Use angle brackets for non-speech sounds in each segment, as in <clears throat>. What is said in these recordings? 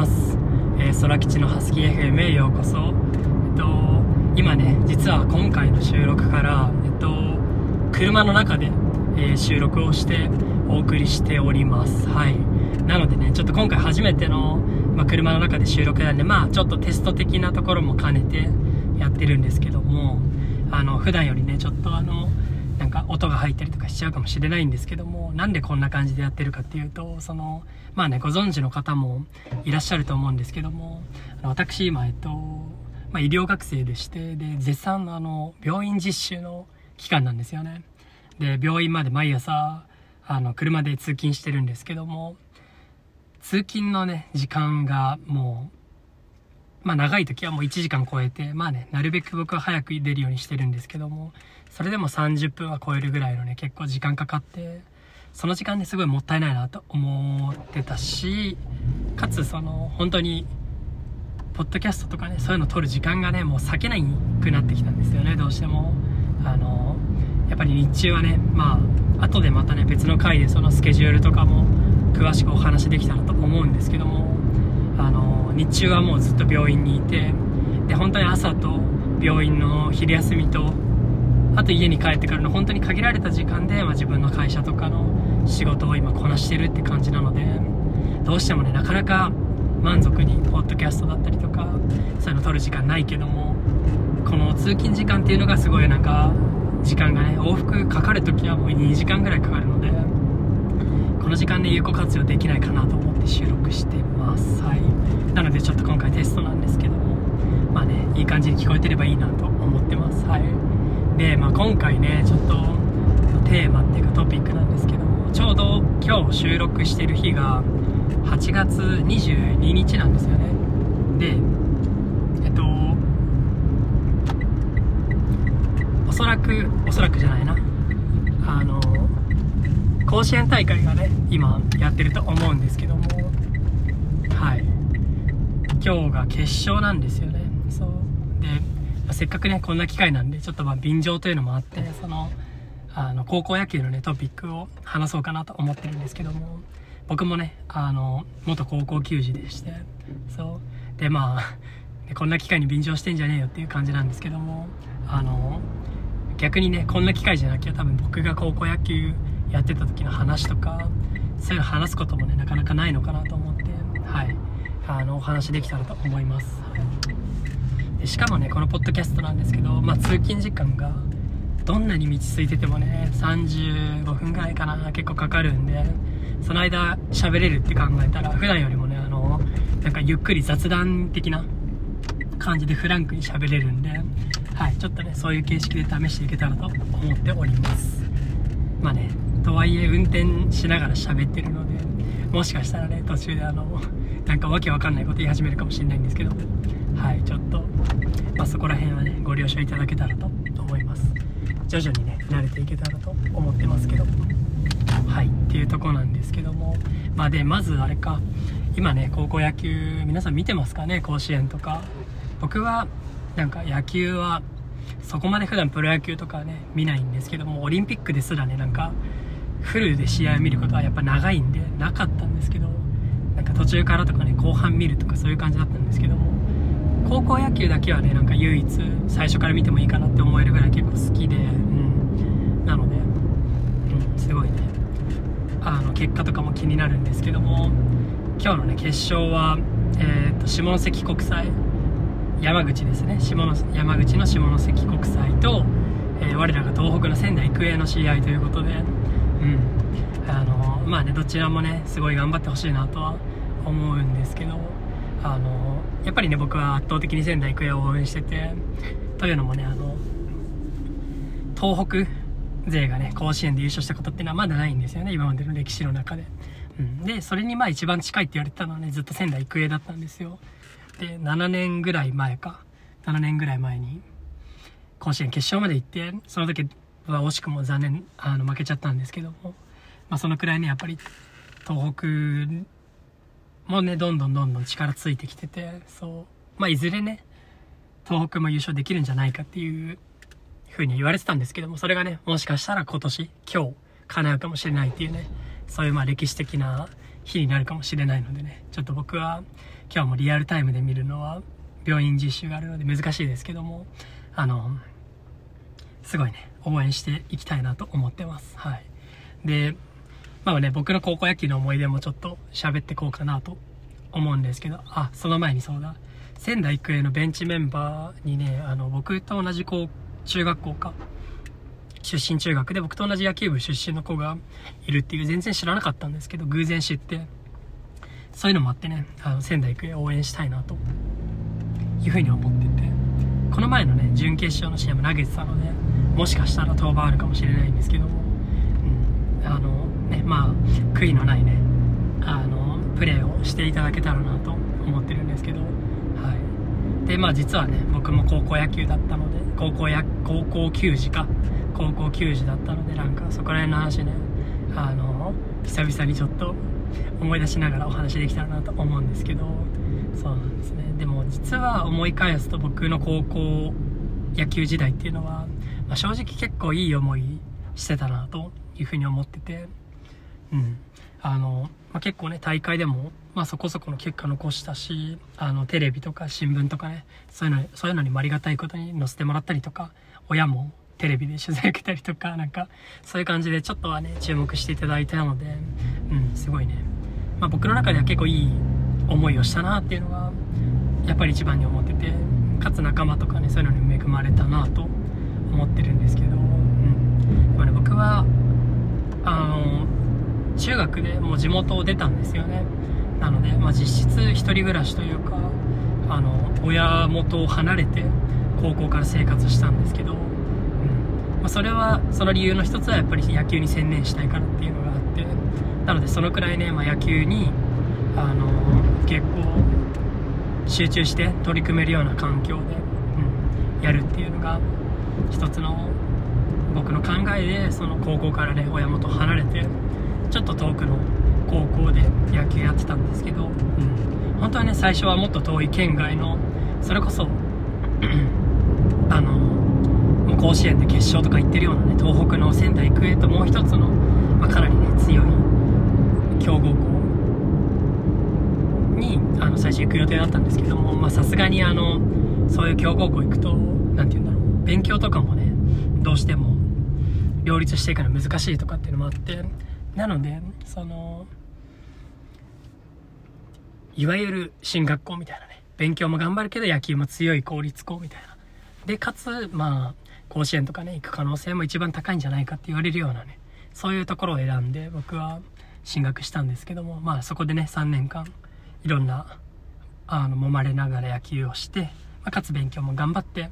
ます、えー、空吉のハスキー FM へようこそ、えっと、今ね実は今回の収録から、えっと、車の中で、えー、収録をしてお送りしております。はい。なのでねちょっと今回初めての、まあ、車の中で収録なんでまあちょっとテスト的なところも兼ねてやってるんですけどもあの普段よりねちょっとあのなんか音が入ったりとかしちゃうかもしれないんですけどもなんでこんな感じでやってるかっていうとそのまあねご存知の方もいらっしゃると思うんですけども私今えっと、まあ、医療学生でしてで絶賛のあの病院実習の期間なんですよね。で病院まで毎朝あの車で通勤してるんですけども通勤のね時間がもうまあ長い時はもう1時間超えてまあねなるべく僕は早く出るようにしてるんですけどもそれでも30分は超えるぐらいのね結構時間かかってその時間ですごいもったいないなと思ってたしかつその本当にポッドキャストとかねそういうの撮る時間がねもう避けないくなってきたんですよねどうしても。あのやっぱり日中はねまあ後でまたね別の回でそのスケジュールとかも詳しくお話できたらと思うんですけどもあの日中はもうずっと病院にいてで本当に朝と病院の昼休みとあと家に帰ってからの本当に限られた時間で、まあ、自分の会社とかの仕事を今こなしてるって感じなのでどうしてもねなかなか満足にポッドキャストだったりとかそういうの撮る時間ないけどもこの通勤時間っていうのがすごいなんか時間がね往復かかる時はもう2時間ぐらいかかるのでの時間で有効活用できないかなと思って収録してます。はい。なのでちょっと今回テストなんですけども。まあねいい感じに聞こえてればいいなと思ってます。はい。で、まあ、今回ねちょっとテーマっていうかトピックなんですけどもちょうど今日収録してる日が8月22日なんですよね。でえっとおそらくおそらくじゃないな。あの甲子園大会がね今やってると思うんですけども。はい。今日が決勝なんですよね。そう。でせっかくね、こんな機会なんで、ちょっとまあ便乗というのもあって、その、あの、高校野球のね、トピックを話そうかなと思ってるんですけども、僕もね、あの、元高校球児でして、そう。で、まあ、<laughs> こんな機会に便乗してんじゃねえよっていう感じなんですけども、あの、逆にね、こんな機会じゃなきゃ多分僕が高校野球やってた時の話とか、そういう話すこともね、なかなかないのかなと思って、はい。あの、お話できたらと思います。でしかもねこのポッドキャストなんですけど、まあ、通勤時間がどんなに道空いててもね35分ぐらいかな結構かかるんでその間喋れるって考えたら普段よりもねあのなんかゆっくり雑談的な感じでフランクに喋れるんではいちょっとねそういう形式で試していけたらと思っておりますまあねとはいえ運転しながら喋ってるのでもしかしたらね途中であのなんかわけわかんないこと言い始めるかもしれないんですけどはいちょっと、まあ、そこら辺はねご了承いただけたらと思います。徐々にね慣れていけたらと思ってますけどはいっていうとこなんですけどもまあでまずあれか今ね高校野球皆さん見てますかね甲子園とか。僕はなんか野球はそこまで普段プロ野球とかね見ないんですけどもオリンピックですらねなんかフルで試合を見ることはやっぱ長いんでなかったんですけどなんか途中からとかね後半見るとかそういう感じだったんですけども高校野球だけはねなんか唯一最初から見てもいいかなって思えるぐらい結構好きで、うん、なので、うん、すごいね。あの結果とかも気になるんですけども今日のね決勝は、えーと、下関国際山口ですね。下山口の下関国際と、えー、我らが東北の仙台育英の試合ということで、うん。あのまあねどちらもねすごい頑張ってほしいなとは思うんですけどあのやっぱりね僕は圧倒的に仙台育英を応援しててというのもねあの東北勢がね甲子園で優勝したことっていうのはまだないんですよね今までの歴史の中で、うん、でそれにまあ一番近いって言われてたのはねずっと仙台育英だったんですよ。で7年ぐらい前か。7年ぐらい前に甲子園決勝まで行ってその時は惜しくも残念あの負けちゃったんですけども、まあ、そのくらいねやっぱり東北もね、どんどんどんどん力ついてきてて、そう。まあ、いずれね、東北も優勝できるんじゃないかっていう風に言われてたんですけども、それがね、もしかしたら今年、今日、叶うかもしれないっていうね、そういうまあ歴史的な日になるかもしれないのでねちょっと僕は今日もリアルタイムで見るのは病院実習があるので難しいですけどもあのすごいね。応援していきたいなと思ってます。はい。でまあね僕の高校野球の思い出もちょっと喋ってこうかなと思うんですけど。あその前にそうだ。仙台育英のベンチメンバーにねあの僕と同じ高中学校か。出身中学で僕と同じ野球部出身の子がいるっていう全然知らなかったんですけど偶然知って。そういうのもあってねあの仙台育英応援したいなというふうに思ってて。この前のね準決勝の試合も投げてたのでもしかしたら登板あるかもしれないんですけども、うん、あのねまあ悔いのないねあのプレーをしていただけたらなと思ってるんですけど。はい。でまあ実はね僕も高校野球だったので高校や高校球児か。高校球児だったのでなんかそこら辺の話ねあの久々にちょっと思い出しながらお話できたらなと思うんですけど。そうなんですね。でも実は思い返すと僕の高校野球時代っていうのは、まあ、正直結構いい思いしてたなというふうに思ってて。うん。あの、まあ、結構ね大会でも、まあ、そこそこの結果残したしあのテレビとか新聞とかねそういうのそういうのにもありがたいことに載せてもらったりとか親もテレビで取材受けたりとか <laughs> なんかそういう感じでちょっとはね注目していただいたのでうんすごいね、まあ、僕の中では結構いい思いをしたなっていうのがやっぱり一番に思っててかつ仲間とかねそういうのに恵まれたなと思ってるんですけど、うん、でもね僕はあの中学でもう地元を出たんですよね。なので、まあ、実質1人暮らしというかあの親元を離れて高校から生活したんですけど、うん。まあ、それはその理由の一つはやっぱり野球に専念したいからっていうのがあってなのでそのくらいね、まあ、野球にあの結構集中して取り組めるような環境で、うん、やるっていうのが一つの僕の考えでその高校からね親元離れてちょっと遠くの高校で野球やってたんですけど、うん、本当はね最初はもっと遠い県外のそれこそ <clears throat> あの甲子園で決勝とか行ってるようなね東北の仙台育英ともう一つの、まあ、かなりね強い強豪校にあの最初行く予定だったんですけどもさすがにあのそういう強豪校行くと何て言うんだろう勉強とかもねどうしても両立していくの難しいとかっていうのもあってなのでそのいわゆる進学校みたいなね勉強も頑張るけど野球も強い公立校みたいな。でかつまあ甲子園とかね行く可能性も一番高いんじゃないかって言われるようなねそういうところを選んで僕は進学したんですけどもまあそこでね3年間いろんなあの揉まれながら野球をして、まあ、かつ勉強も頑張って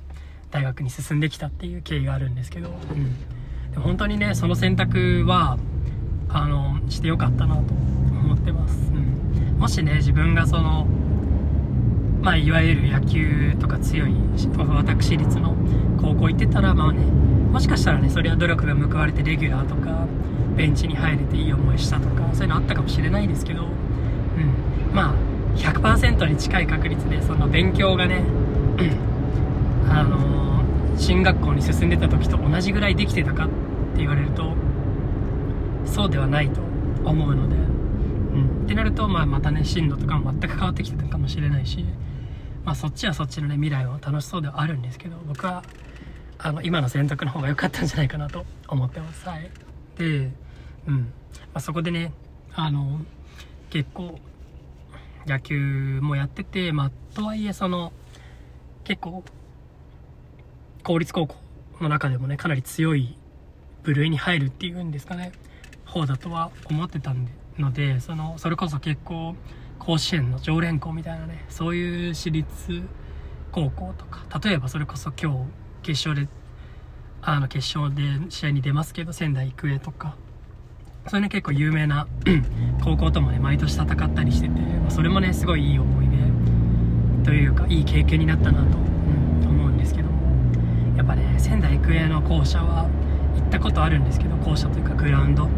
大学に進んできたっていう経緯があるんですけど、うん、でも本当にねその選択はあのしてよかったなと思ってます、うん、もしね自分がそのまあいわゆる野球とか強い私立の高校行ってたらまあねもしかしたらねそれは努力が報われてレギュラーとかベンチに入れていい思いしたとかそういうのあったかもしれないですけど、まあ100%に近い確率でその勉強がね、あの進学校に進んでた時と同じぐらいできてたかって言われるとそうではないと思うので、うん、ってなると、まあ、またね進路とかも全く変わってきてたかもしれないし、まあ、そっちはそっちのね未来は楽しそうではあるんですけど僕はあの今の選択の方が良かったんじゃないかなと思ってます。はい。で、うん。まあ、そこでねあの結構野球もやってて、まあ、とはいえその結構公立高校の中でもねかなり強い部類に入るっていうんですかね方だとは思ってたんでのでそのそれこそ結構甲子園の常連校みたいなねそういう私立高校とか例えばそれこそ今日決勝であの決勝で試合に出ますけど仙台育英とかそれね結構有名な <clears throat> 高校ともね毎年戦ったりしてて、まあ、それもねすごいいい思い出というかいい経験になったなと、うん、思うんですけども。やっぱね仙台育英の校舎は行ったことあるんですけど校舎というかグラウンド行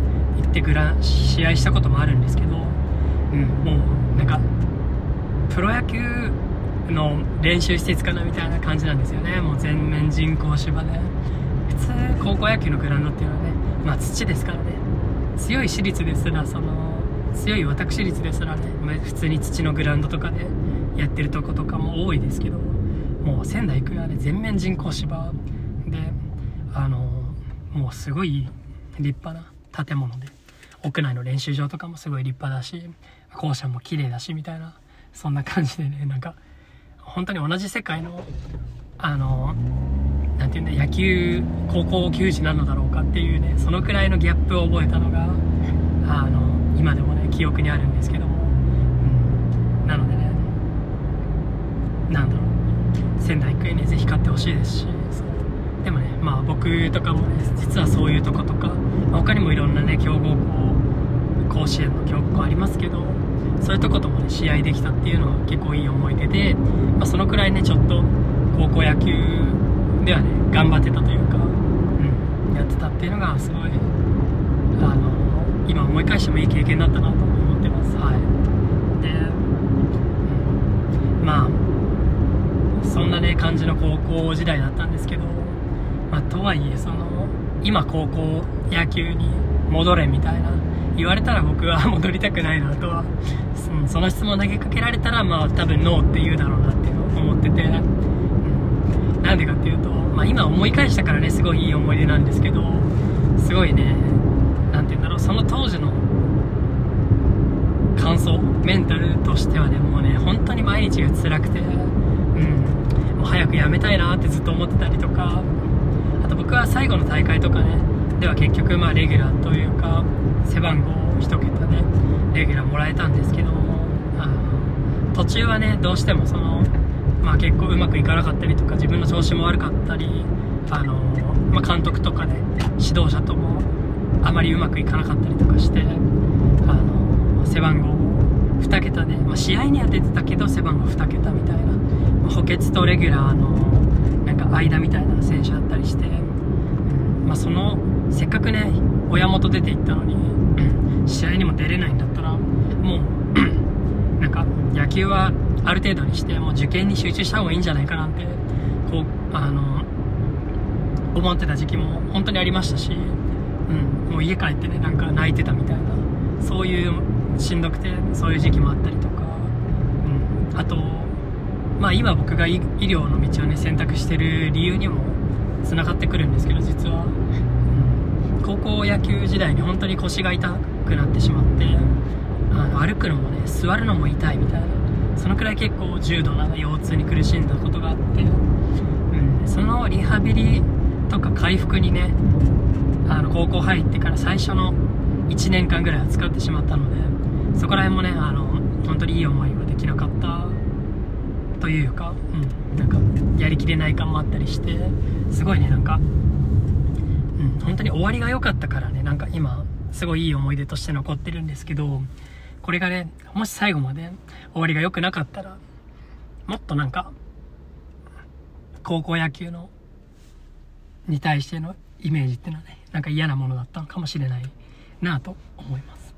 ってグラ試合したこともあるんですけど、うん、もうなんかプロ野球の練習施設かなみたいな感じなんですよね。もう全面人工芝で。普通高校野球のグラウンドっていうのはねまあ土ですからね。強い私立ですらその強い私立ですらね、普通に土のグラウンドとかでやってるとことかも多いですけどもう仙台育英はね全面人工芝であのもうすごい立派な建物で屋内の練習場とかもすごい立派だし校舎も綺麗だしみたいなそんな感じでねなんか本当に同じ世界のあのなんていうんだ野球高校球児なのだろうかっていうねそのくらいのギャップを覚えたのがあの今でもね記憶にあるんですけども、うん、なのでねなんだろう。仙台育英ねぜひ勝ってほしいですし。でもねまあ僕とかもね実はそういうとことか、ま他にもいろんなね強豪校甲子園の強豪校ありますけどそういうとこともね試合できたっていうのは結構いい思い出で、まあ、そのくらいねちょっと高校野球ではね頑張ってたというか、うん、やってたっていうのがすごいあの今思い返してもいい経験だったなと思ってます。はい。で、うん、まあそんなね感じの高校時代だったんですけど、まあ、とはいえその今高校野球に戻れみたいな言われたら僕は <laughs> 戻りたくないなとは、うん、その質問投げかけられたらまあ多分ノーって言うだろうなっていうのを思ってて、うん、なんでかっていうと、まあ、今思い返したからねすごいいい思い出なんですけどすごいね何て言うんだろうその当時の感想メンタルとしてはねもうね本当に毎日が辛くて、うん、もう早くやめたいなってずっと思ってたりとかあと僕は最後の大会とかねでは結局まあレギュラーというか背番号1桁でレギュラーもらえたんですけども途中はねどうしてもその、まあ、結構うまくいかなかったりとか自分の調子も悪かったりあの、まあ、監督とかね指導者ともあまりうまくいかなかったりとかしてあの背番号2桁で、まあ、試合には出てたけど背番号2桁みたいな、まあ補欠とレギュラーのなんか間みたいな選手だったりして、まあ、そのせっかくね親元出て行ったのに、試合にも出れないんだったらもうなんか野球はある程度にしてもう受験に集中した方がいいんじゃないかなってこうあの思ってた時期も本当にありましたし、うん、もう家帰ってねなんか泣いてたみたいなそういうしんどくてそういう時期もあったりとか、うん、あとまあ今僕が医医療の道をね選択してる理由にもつながってくるんですけど実は、うん、高校野球時代に本当に腰が痛くなってしまってあの歩くのもね座るのも痛いみたいな。そのくらい結構重度な腰痛に苦しんだことがあって、うん、そのリハビリとか回復にねあの高校入ってから最初の1年間ぐらいは使ってしまったのでそこら辺もねあの本当にいい思いはできなかったというか、うん、なんかやりきれない感もあったりしてすごいねなんか、うん、本当に終わりが良かったからねなんか今すごいいい思い出として残ってるんですけどこれがねもし最後まで終わりが良くなかったらもっとなんか高校野球のに対してのイメージっていうのはねなんか嫌なものだったのかもしれないなと思います。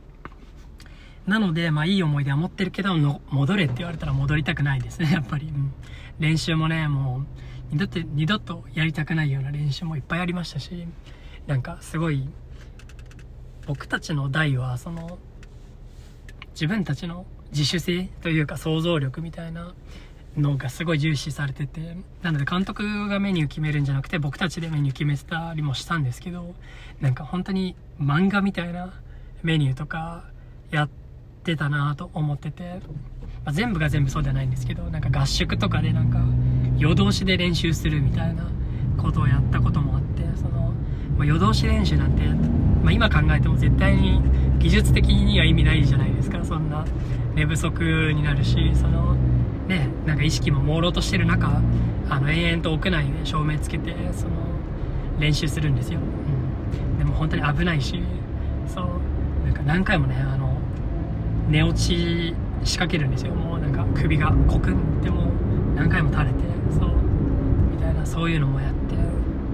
なのでまあいい思い出は持ってるけど戻れって言われたら戻りたくないですね <laughs> やっぱり、うん、練習もねもう二度と二度とやりたくないような練習もいっぱいありましたしなんかすごい僕たちの代はその自分たちの自主性というか想像力みたいなのがすごい重視されててなので監督がメニュー決めるんじゃなくて僕たちでメニュー決めてたりもしたんですけどなんか本当に漫画みたいなメニューとかやってたなと思ってて、まあ、全部が全部そうじゃないんですけどなんか合宿とかでなんか夜通しで練習するみたいなことをやったこともあってその、まあ、夜通し練習なんて、まあ、今考えても絶対に技術的には意味ないじゃないですか。そんな寝不足になるしそのねなんか意識も朦朧としてる中あの延々と屋内で照明つけてその練習するんですよ、うん、でも本当に危ないしそう。なんか何回もねあの寝落ち仕掛けるんですよ。もうなんか首がコクンってもう何回も垂れてそう。みたいなそういうのもやって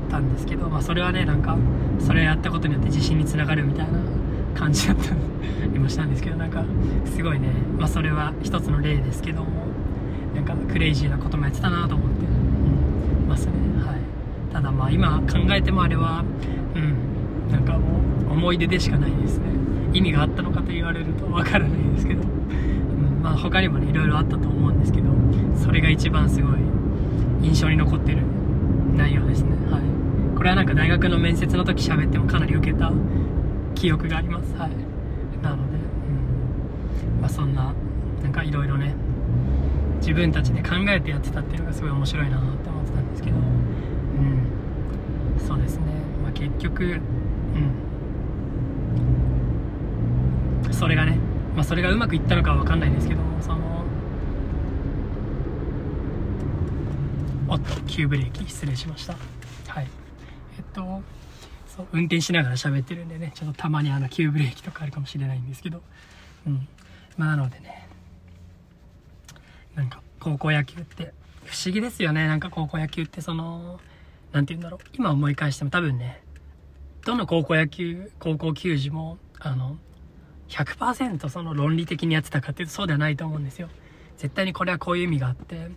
たんですけどまあそれはねなんかそれやったことによって自信につながるみたいな感じだったりもしたんですけどなんかすごいねまあそれは一つの例ですけどもなんかクレイジーなこともやってたなと思って、うん、ますね。はい。ただまあ今考えてもあれはうんなんかもう思い出でしかないですね。意味があったのかと言われるとわからないですけど、うん、まあ他にもねいろいろあったと思うんですけどそれが一番すごい印象に残ってる内容ですねはいこれはなんか大学の面接の時喋ってもかなり受けた記憶があります。はい。なので、うんまあ、そんななんかいろいろね自分たちで考えてやってたっていうのがすごい面白いなって思ってたんですけど。うん。そうですね、まあ、結局うんそれがね、まあ、それがうまくいったのかは分かんないんですけどそのおっと急ブレーキ失礼しました。はい。えっとそう運転しながら喋ってるんでねちょっとたまにあの急ブレーキとかあるかもしれないんですけど。うん。まあなのでねなんか高校野球って不思議ですよね。なんか高校野球ってその何て言うんだろう。今思い返しても多分ねどの高校野球高校球児もあの100%その論理的にやってたかっていうとそうではないと思うんですよ。絶対にこれはこういう意味があって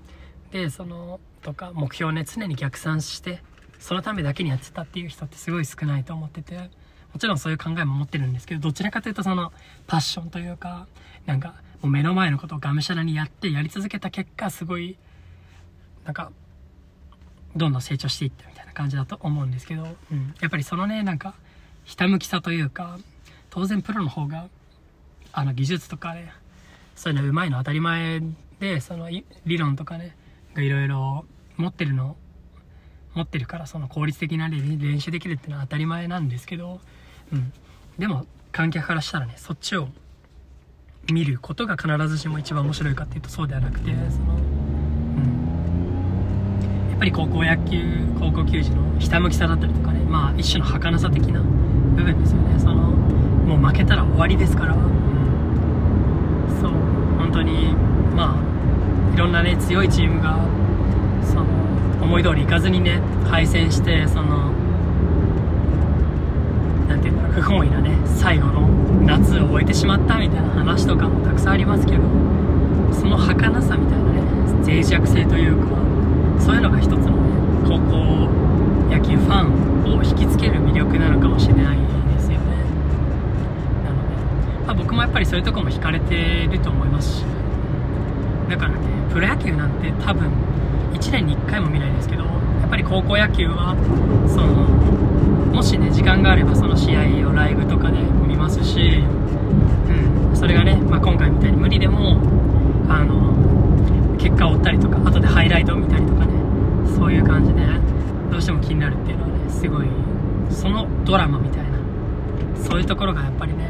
でそのとか目標をね常に逆算してそのためだけにやってたっていう人ってすごい少ないと思っててもちろんそういう考えも持ってるんですけどどちらかというとそのパッションというかなんかもう目の前のことをがむしゃらにやってやり続けた結果すごいなんかどんどん成長していったみたいな感じだと思うんですけど、うん、やっぱりそのねなんかひたむきさというか当然プロの方があの技術とかねそういうのうまいの当たり前でその理論とかねがいろいろ持ってるの持ってるからその効率的な練習できるっていうのは当たり前なんですけど、うん、でも観客からしたらねそっちを見ることが必ずしも一番面白いかっていうとそうではなくてその、うん、やっぱり高校野球高校球児のひたむきさだったりとかねまあ一種の儚さ的な部分ですよね。そのもう負けたら終わりですから、うん、そう本当にまあいろんなね強いチームがその思い通りいかずにね敗戦してその何て言うんだろう不本意なね最後の夏を終えてしまったみたいな話とかもたくさんありますけどその儚さみたいなね脆弱性というかそういうのが一つのね高校野球ファンを引きつける魅力なのかもしれないですよね。なので、まあ、僕もやっぱりそういうとこも惹かれてると思いますしだからねプロ野球なんて多分1年に1回も見ないですけどやっぱり高校野球はそのもしね時間があればその試合をライブとかで見ますし、うん、それがね、まあ、今回みたいに無理でもあの結果を追ったりとか後でハイライトを見たりとかねそういう感じでどうしても気になるっていうのはねすごいそのドラマみたいなそういうところがやっぱりね、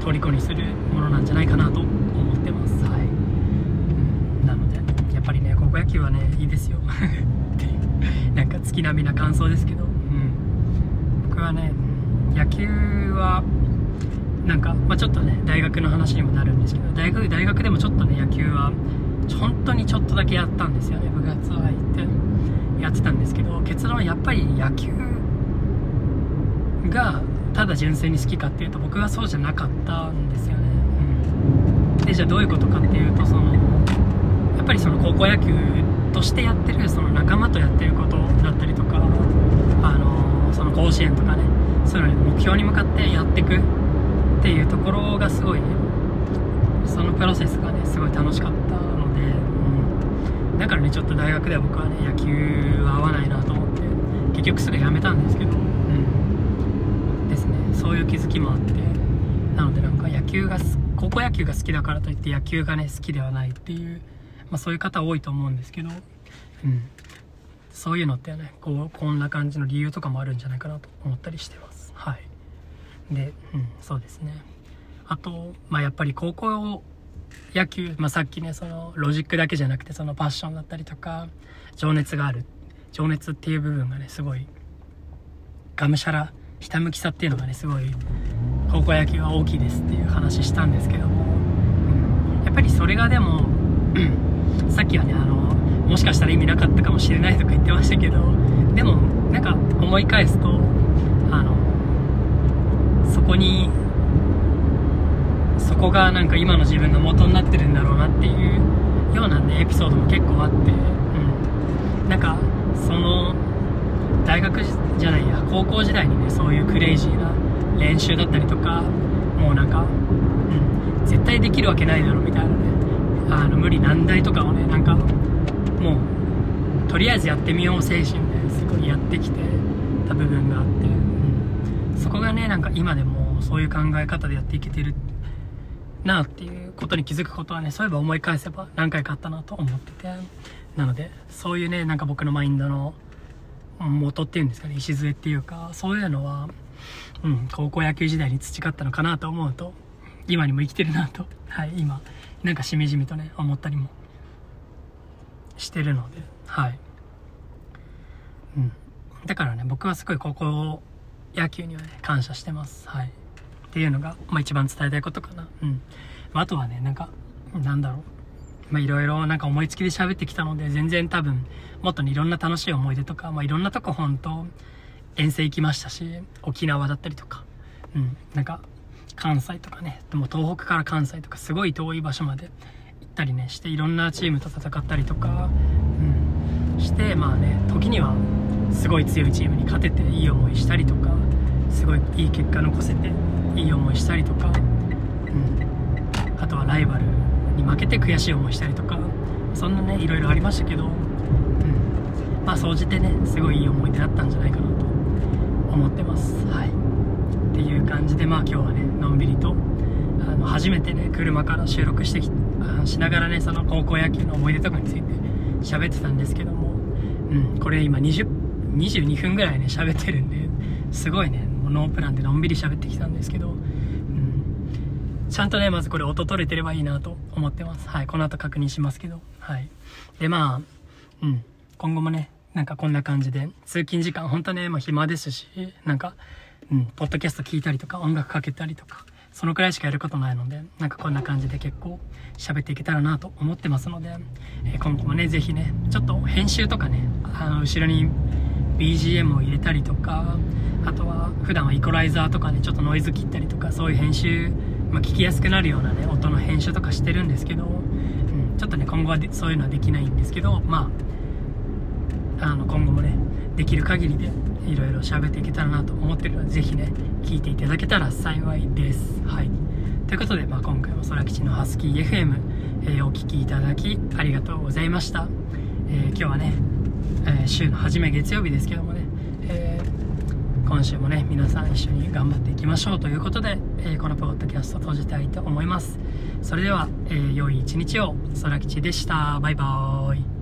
うん、虜にするものなんじゃないかなと思ってます。はいぱりね高校野球はねいいですよ。<laughs> っていうなんか月並みな感想ですけど、うん、僕はね野球はなんか、まあ、ちょっとね大学の話にもなるんですけど大学大学でもちょっとね野球は本当にちょっとだけやったんですよね。部活は入ってやってたんですけど結論はやっぱり野球がただ純粋に好きかっていうと僕はそうじゃなかったんですよね、うん、でじゃあどういうことかっていうとそのっぱりその高校野球としてやってるその仲間とやってることだったりとかあのその甲子園とかねそういうのに目標に向かってやっていくっていうところがすごいそのプロセスがねすごい楽しかったので、うん、だからねちょっと大学では僕はね野球は合わないなと思って結局すぐ辞めたんですけど、うん、ですね。そういう気づきもあってなのでなんか野球が高校野球が好きだからといって野球がね好きではないっていうまあ、そういう方多いと思うんですけど、うん、そういうのってねこうこんな感じの理由とかもあるんじゃないかなと思ったりしてます。はい。で、うん、そうですね。あと、まあ、やっぱり高校野球、まあ、さっきねそのロジックだけじゃなくてそのパッションだったりとか情熱がある情熱っていう部分がねすごいがむしゃらひたむきさっていうのがねすごい高校野球は大きいですっていう話したんですけども、うん、やっぱりそれがでもさっきはねあのもしかしたら意味なかったかもしれないとか言ってましたけどでもなんか思い返すとあのそこにそこがなんか今の自分の元になってるんだろうなっていうようなねエピソードも結構あって、うん、なんかその大学じゃないや高校時代にねそういうクレイジーな練習だったりとかもうなんか、うん、絶対できるわけないだろみたいなねあの無理難題とかをねなんかもうとりあえずやってみよう精神ですごいやってきてた部分があって、うん、そこがねなんか今でもそういう考え方でやっていけてるなっていうことに気づくことはねそういえば思い返せば何回かあったなと思ってて。なのでそういうねなんか僕のマインドの元っていうんですかね礎っていうかそういうのは、うん、高校野球時代に培ったのかなと思うと今にも生きてるなと、はい、今。なんかしみじみとね思ったりもしてるのではい、うん、だからね僕はすごい高校野球にはね感謝してます。はい。っていうのが、まあ、一番伝えたいことかな。うん。あとはねなんかなんだろう。まあいろいろなんか思いつきで喋ってきたので、全然多分、もっといろんな楽しい思い出とか、まあいろんなとこ本当遠征行きましたし、沖縄だったりとか、うん、なんか、関西とかね、でも東北から関西とかすごい遠い場所まで行ったりね、していろんなチームと戦ったりとか、うん、して、まあね、時にはすごい強いチームに勝てていい思いしたりとか、すごいいい結果残せていい思いしたりとか、うん、あとはライバルに負けて悔しい思いしたりとかそんなねいろいろありましたけど、うん、まあ総じてねすごいいい思い出だったんじゃないかなと思ってます。はい。っていう感じでまあ今日はねのんびりとあの初めてね車から収録してきしながらねその高校野球の思い出とかについて喋ってたんですけども、うん、これ今20 22分ぐらいね喋ってるんですごいねノープランでのんびり喋ってきたんですけどうんちゃんとね、まずこれ音取れてればいいなと思ってます。はい、この後確認しますけど。はい。で、まあ、うん、今後もね、なんかこんな感じで、通勤時間、ほんとね、もう暇ですし、なんか、うん、ポッドキャスト聞いたりとか、音楽かけたりとか、そのくらいしかやることないので、なんかこんな感じで結構喋っていけたらなと思ってますので、えー、今後もね、ぜひね、ちょっと編集とかね、あの、後ろに BGM を入れたりとか、あとは普段はイコライザーとかね、ちょっとノイズ切ったりとか、そういう編集まあ、聞きやすくなるようなね音の編集とかしてるんですけど、うん、ちょっとね今後はそういうのはできないんですけどまああの今後もねできる限りでいろいろ喋っていけたらなと思ってるのでぜひね聞いていただけたら幸いです。はい。ということで、まあ、今回も空吉のハスキー FM、えー、お聴きいただきありがとうございました、えー、今日はね、えー、週の初め月曜日ですけどもね、え今週もね皆さん一緒に頑張っていきましょう。ということで、えー、このポッドキャスト閉じたいと思います。それでは、え、良い一日を。空吉でした。バイバーイ。